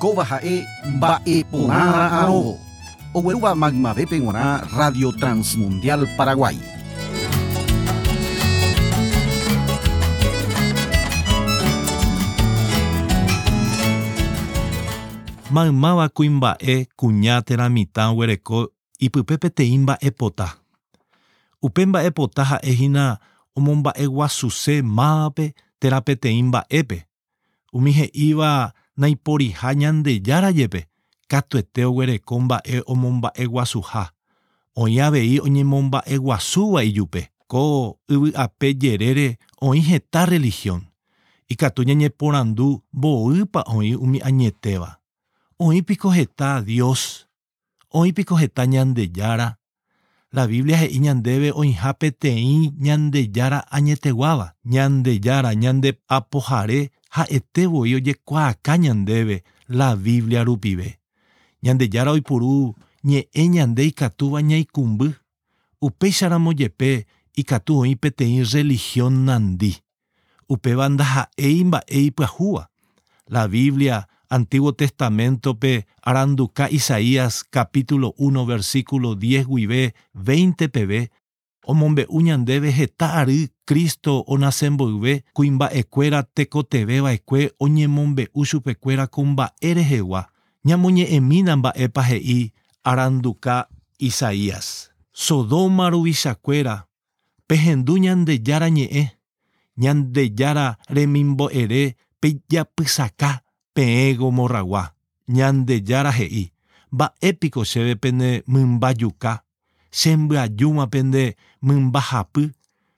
oikóva ha'e mba'eporãra'arõ oguerúva magmavépe g̃uarã Radio Transmundial Paraguay. Maymáva kuimba'e kuña teramitã oguereko ipype peteĩ mba'epota upe mba'epota ha'ehína omomba'eguasuse mávapa térã peteĩ mba'épe umi he'íva naiporiha Ñandejára jepe katuete oguereko mba'e omomba'eguasuha oĩ avei oñemomba'eguasúva ijupe ko yvy'ape jerére oĩ heta religión ikatu ñañeporandu mboýpa oĩ umi añetéva oĩpiko heta Dios. Oĩpiko heta Ñandejára la Biblia he'i ñandéve oĩha peteĩ Ñandejára añeteguáva Ñandejára ñande apohare ha'etevoi ojekuaaka ñandéve la Biblia rupive Ñandejára oipuru ñe'ẽ ñande ikatúva ñaikumby upéicharamo jepe ikatu oĩ peteĩ religión nandi upéva ndaha'éi mba'e ipyahúva la Biblia Antiguo Testamentope aranduka Isaías capítulo 1 versículo 10 guive 20 peve omombe'u ñandéve heta ary Kristo onasembo'yve kuimba'ekuéra tekoteveva'ekue oñemombe'u chupekuérako mba'e rehegua ñamoñe'ẽmína mba'épa he'i aranduka Isaías. Sodoma ruvichakuéra, pehendu ñandejára ñe'ẽ, ñandejára remimbo'ere pejapysaka peẽ gomorragua, ñandejára he'i mba'épiko chéve pene mymba juka sembyaju pende mymbahapy,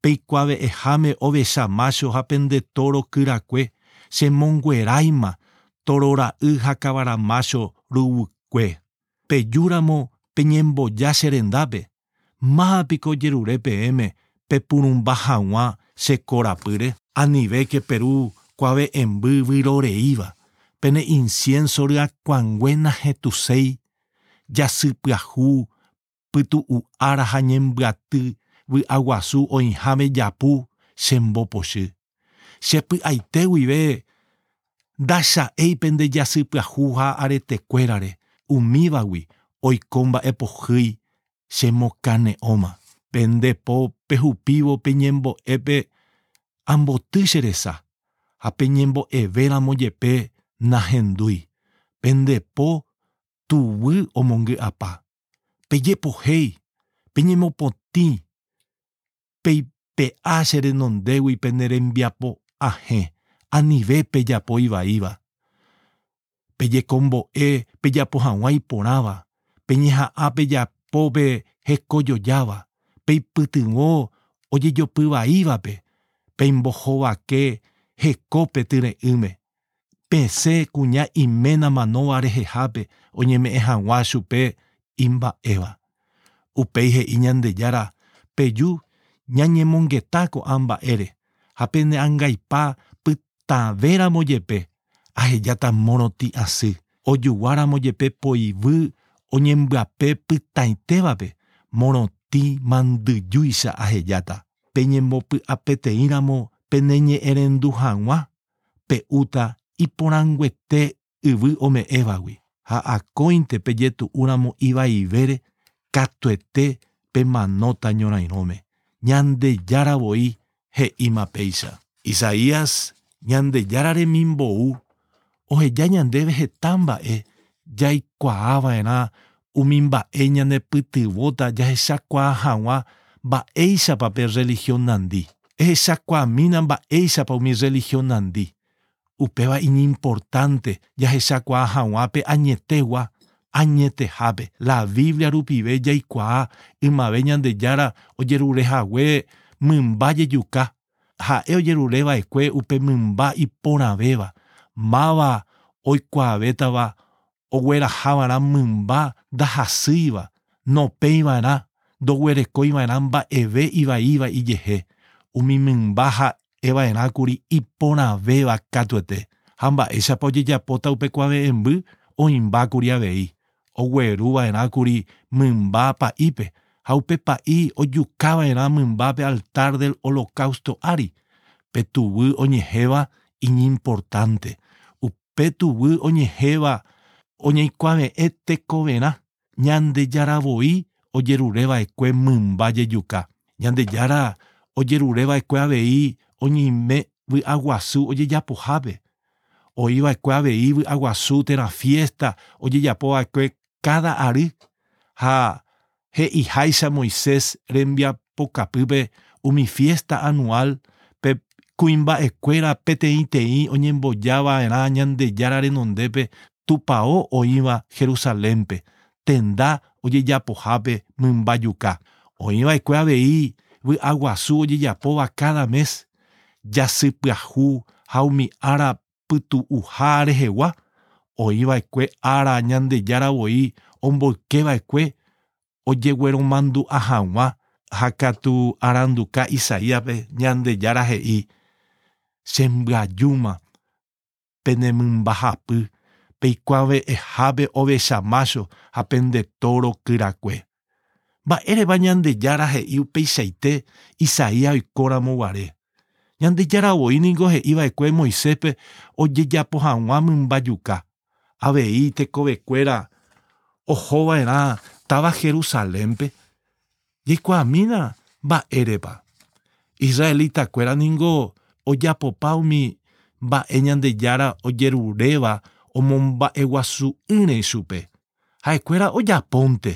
peikuave eháme ovechamácho ha pende toro kyrakue, chemongueráima torora'y hakavaramácho ryvykue. Pejúramo peñemboja che rendápe, mápiko jerure peẽme pepurũmba hag̃ua che korapýre. Anive que Perú kuave emby vyroreíva, pene incienso ryakuanguéna hetuséi, jasypyahu pytu'uára ha ñembyaty vy'aguasu oĩháme japu chembopochy. Chepy'aite guive ndacha'éipe nde jasypyahu ha aretekuérare umívagui oiko mba'epohýi chemokane'õma pendepo pehupívo peñembo'épe amboty che resa ha peñembo'evéramo jepe nahendúi pendepo tuvy omongy'apa peyepojei, peñemopotĩ, peipe'a che renondégui pene rembiapo ahẽ anive pejapo ivaíva. Pejekombo'e pejapo hag̃ua iporãva, peñeha'ã pejapópe hekojojáva, peipytyvõ ojejopyvaívape, peimbohovake hekópe tyre'ỹme. Pese kuña iména manóva rehehápe oñeme'ẽ hag̃ua chupe imba'éva. Upéi he'i ñande jára peju ñañemongetá ko'ã mba'ére ha pende'angaipa pytavéramo jepe ahejáta morotĩ asy ojuguáramo jepe poivy oñembyape pytãitévape morotĩ mandyjúicha ahejáta peñembopy'apeteĩramo peneñe'ẽrendu hag̃ua pe'úta iporãnguete yvy ome'ẽvagui ha ha'akóinte pejetu'úramo ivaivére katuete pe manóta ñorairõme ñandejáravoi he'ímapéicha isaías ñandejára remimbou oheja ñandéve heta mba'e jaikuaava'erã umi mba'e ñanepytyvóta jahechakuaa hag̃ua mba'éichapa pe religión nandi. Ehechakuaamína mba'éichapa umi religión nandi. Upéva iñimportante jahechakuaa hag̃uápe añetegua añetehápe la Biblia rupive jaikuaa ymave Ñandejára ojerurehague mymba jejuka ha'e ojerureva'ekue upe mymba iporãvéva máva oikuaavétava oguerahava'erã mymba ndahasýiva nopéiva'erã ndoguerekóiva'erã mba'eve ivaíva ijehe umi mymba ha'eva'erãkuri iporãvéva katuete ha mba'éichapa ojejapóta upe kuaave'ẽmby oĩmbákuri avei ogueruva'erãkuri mymba pa'ípe ha upe pa'i ojukava'erã mymbape altar del holocausto ári petuvy oñehéva iñimportante upe tuvy oñehẽva oñeikuaave'ẽ tekovẽrã ñandejaravoi ojerureva'ekue mymba jejuka ñandejára ojerureva'ekue avei oñeime vy'aguasu ojejapohápe oĩva'ekue avei vy'aguasu térã fiesta ojejapova'ekue cada ary ha he'iháicha Moisés rembiapokapýpe umi fiesta anual pe kuimba'ekuéra peteĩteĩ oñembojava'erã Ñandejára renondépe tupão oĩva Jerusalénpe tenda ojejapohápe mymba juka oĩva'ekue avei vy'aguasu ojejapóva cada mes jasy pyahu ha umi ára pytu'uha rehegua oĩva'ekue ára Ñandejáravoi omboykeva'ekue ojegueromandu'a hag̃ua ha katu aranduka Isaíaspe Ñandejára he'i chembyajúma pene mymbahapy peikuaave'ehápe ovecha ha pende toro kyrakue mba'érepa Ñandejára he'i upeichaite Isaías oikóramoguare Ñande jaravoíniko he'íva'ekue Moisépe ojejapo hag̃ua mymbajuka. Avei tekovekuéra ohova'erã táva Jerusalémpe jaikuaamína mba'érepa. Israelitakuéra niko ojapopa umi mba'e ñandejára ojeruréva omomba'eguasu'ỹre chupe. Ha'ekuéra ojapónte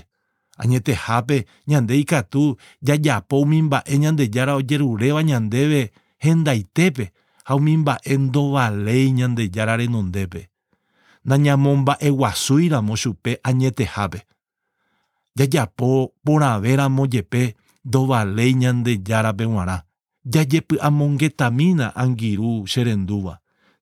añetehápe ñande ikatu jajapo umi mba'e ñandejára ojeruréva ñandéve hendaitepe haumimba'endovalei ñande jára nañamomba'eguasúiramo chupe añetehápe. Jajapo poravéramo jepe ndovalei ñande járape g̃uarã. Jajepy'amongetamína angirũ che rendúva.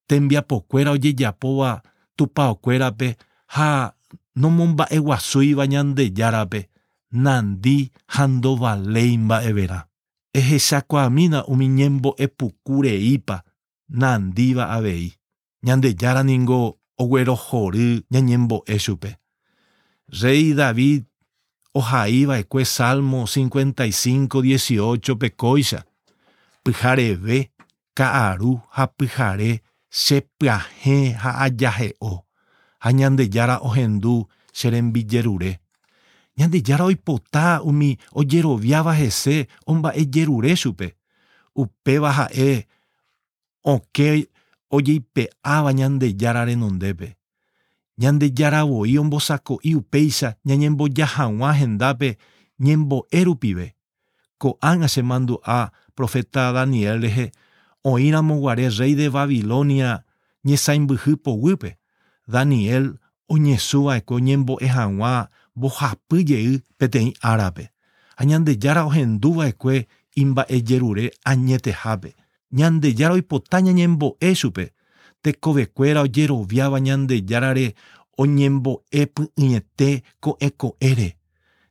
Tembiapokuéra ojejapóva tupaokuérape ha nomomba'eguasúiva ñande járape nandi ha ndovalei mba'everã ehechakuaamína umi ñembo'epukureípa nandíva avei. Ñandejára ningo oguerohory ñañembo'e chupe rey David ohaíva'ekue Salmo 55:18 pekóicha pyhareve ka'aru ha pyhare chepyahẽ ha ajahe'o ha ñandejára ohendu che rembijerure Ñande jaraoipota umi ojeroviáva hese omba'ejerure chupe. Upéva ha'e okẽ ojeipe'áva ñande jára renondépe. Ñandejaravoi ombosako'i upéicha ñañemboja hag̃ua hendápe ñembo'e rupive. Ko'ág̃a che mandu'a profeta Daniel rehe oíramo guare rey de Babilonia ñesãimbyhy poguýpe. Daniel oñesũva'ekue oñembo'e hag̃ua mbohapy jey peteĩ árape ha ñandejára ohenduva'ekue imba'ejerure añetehápe ñandejára oipota ñañembo'e chupe tekovekuéra ojeroviáva ñandejárare oñembo'e py'ỹieté ko'ẽko'ére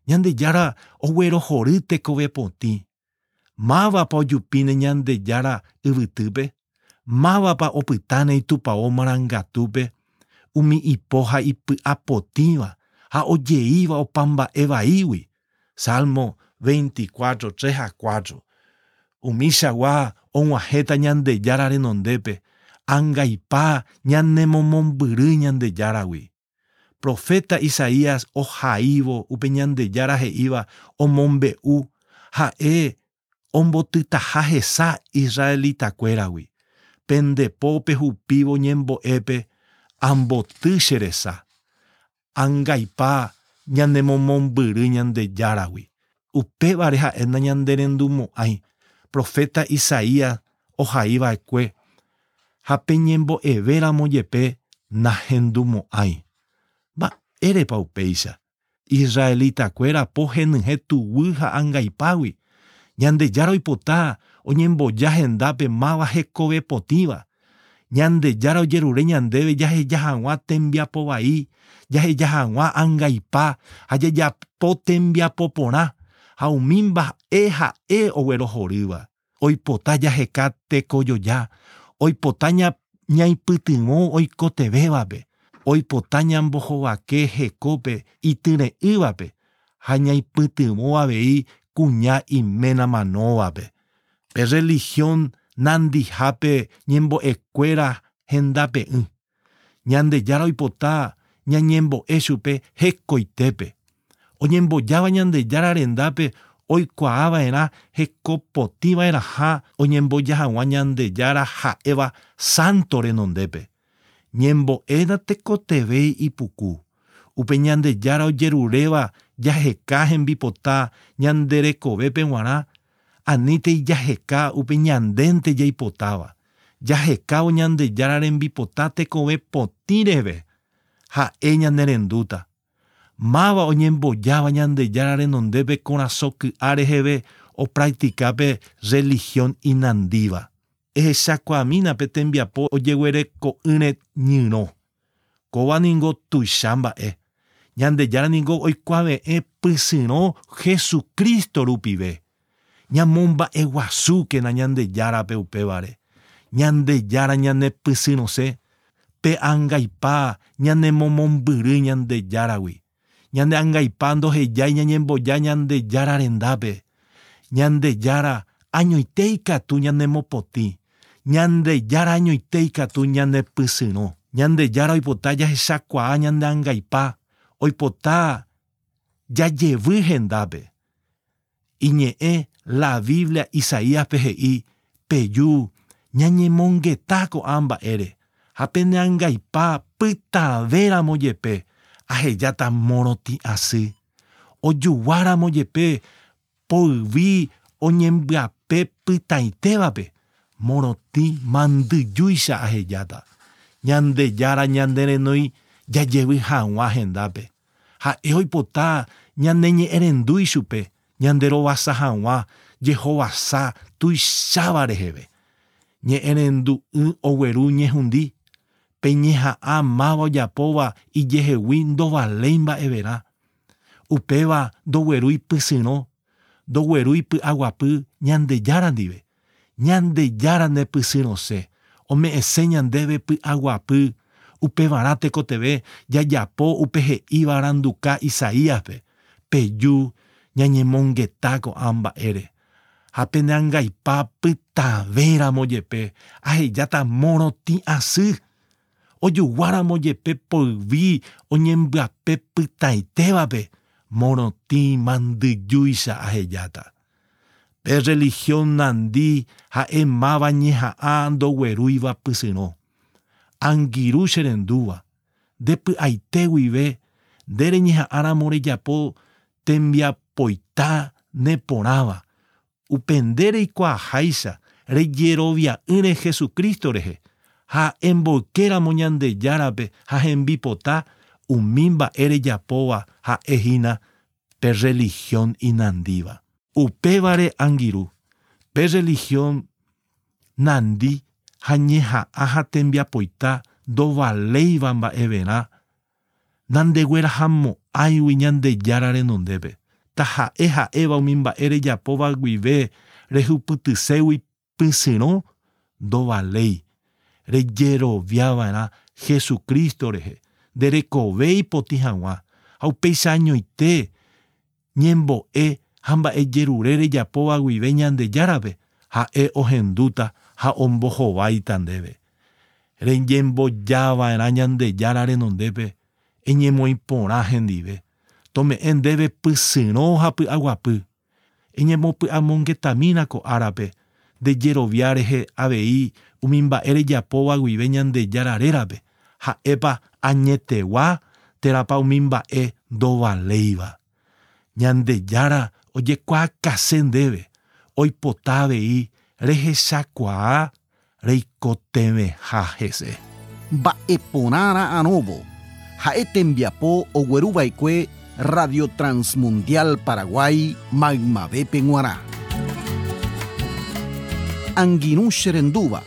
ñandejára oguerohory tekove potĩ mávapa ojupíne ñandejára yvytýpe mávapa opytáne itupãóma marangatúpe umi ipo ha ipy'apotĩva ha ojeíva opa mba'e vaígui Salmo 24, 3 a 4 umíchagua og̃uahẽta Ñandejára renondépe ãngaipa ñanemomombyry Ñandejáragui profeta Isaías ohaívo upe Ñandejára he'íva omombe'u ha'e ombotytaha hesa israelitakuéragui pendepo pehupívo ñembo'épe amboty che resa angaipá ñanemomombyry ñande járawi. Upévare ha'éna ñanderendumo'ãi. Profeta Isaías ohaiva'ekue ha peñembo'evéramo jepe nahendumo'ãi. Mba'érepa upéicha. israelitakuéra po henyhẽ tuguy ha angaipágui. Ñandejára oipota oñemboja hendápe máva ñande Ñandejára ojerure ñandéve jaheja hag̃ua tembiapovai vai jaheja hag̃ua ãngaipa ha jajapo tembiapo porã ha umi mba'e ha'e oguerohorýva oipota jaheka tekojoja oipota ñaipytyvõ oikotevévape oipota ñambohovake hekópe ityre'ỹvape ha ñaipytyvõ avei kuña iména manóvape. Pe religión nandihápe ñembo'ekuéra hendape'ỹ ñande jára oipota ñañembo'e chupe hekoitépe oñembojáva ñande jára rendápe oikuaava'erã hekopotiva'erãha oñemboja hag̃ua ñande jára ha'éva santo renondépe ñembo'éna tekotevẽi ipuku. Upe ñande jára ojeruréva jaheka hembipota ñande rekovépe g̃uarã aníntei jaheka upe ñandénte jaipotáva jahekávo ñande jára rembipota tekove potĩ reve ha'e ñane rendúta máva oñembojáva ñande jára renondépe korasõ ky'a reheve opracticape religión inandíva ehechakuamínape tembiapo ojeguereko'ỹre ñyrõ kóva ningo tuicha mba'e ñande jára ningo oikuaave'ẽ pysyrõ Jesucristo rupive ñamomba'eguasúkena ñande járape upévare ñande jára ñane pysyrõse pe angaipa ñanemomombyry ñande járagui ñande angaipa ndohejái ñañemboja ñande jára rendápe ñande jára añoitéi katu ñanemopotĩ ñande jára añoitéi katu ñane pysyrõ ñande jára oipota jahechakuaa ñande angaipa oipota jajevy hendápe iñe'ẽ la Biblia Isaíaspe he'i peju ñañemongetá ko'ã mba'ére ha pene angaipa pytavéramo jepe ahejáta morotĩ asy ojuguáramo jepe poyvi oñembyape pytaitévape morotĩ mandyjúicha ahejáta ñande jára ñande renói jajevy hag̃ua hendápe ha'e oipota ñane ñe'ẽrendúi chupe ñande rovasa hag̃ua jehovasa tuicháva reheve ñe'ẽrendu'y ogueru ñehundi peñeha'ã máva ojapóva ijehegui ndovaléi mba'everã upéva ndoguerúi pysyrõ ndoguerúi py'aguapy ñande jára ndive. Ñande jára nepysyrõse ome'ẽse ñandéve py'aguapy upevarã tekoteve jajapo upe he'íva aranduka Isaíaspe peju ñañemongetá ko'ã mba'ére ha pene angaipa pytavéramo jepe ahejáta morotĩ asy ojuguáramo jepe poyvi oñembyape pytaitévape morotĩ mandyjúicha ahejáta pe. Religión nandi ha'e máva ñeha'ã ndoguerúiva pysyrõ angirũ che rendúva ndepy'aite guive ndereñeha'ãramo rejapo tembiapoita neporãva upe nde reikuaaháicha rejerovia'ỹre Jesucristo rehe ha emboykéramo ñande járape ha hembipota umi mba'e rejapóva ha'ehína pe religión inandíva upévare angirũ pe religión nandi ha ñeha'ã ha tembiapoita ndovaléiva mba'everã nandeguerahamo'ãigui ñande jára renondépe ta ha'e ha'éva umi mba'e rejapóva guive rehupytységui pysyrõ ndovaléi rejeroviava'erã Jesucristo rehe nderekovéi potĩ hag̃ua ha upéicha añoite ñembo'e ha mba'e jerure rejapóva guive ñande járape ha'e ohendúta ha ombohováita ndéve reñembojava'erã ñande jára renondépe eñemoĩ porã hendive tome'ẽ ndéve pysyrõ ha py'aguapy eñemopy'amongetamína ko árape ndejerovia rehe avei umi mba'e rejapóva guive ñande jára rérape ha'épa añetegua térãpa umi mba'e ndovaléiva ñande jára ojekuaakase ndéve oipota avei rehechakuaa reikotevẽha hese mba'eporãrã arõvo ha'e tembiapo ogueruva'ekue Radio Transmundial Paraguay maymavépe g̃uarã che rendúva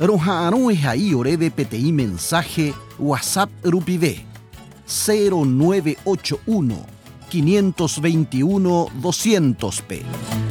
roha'ãrõ ehai oréve peteĩ mensaje WhatsApp rupive 0981 521 200p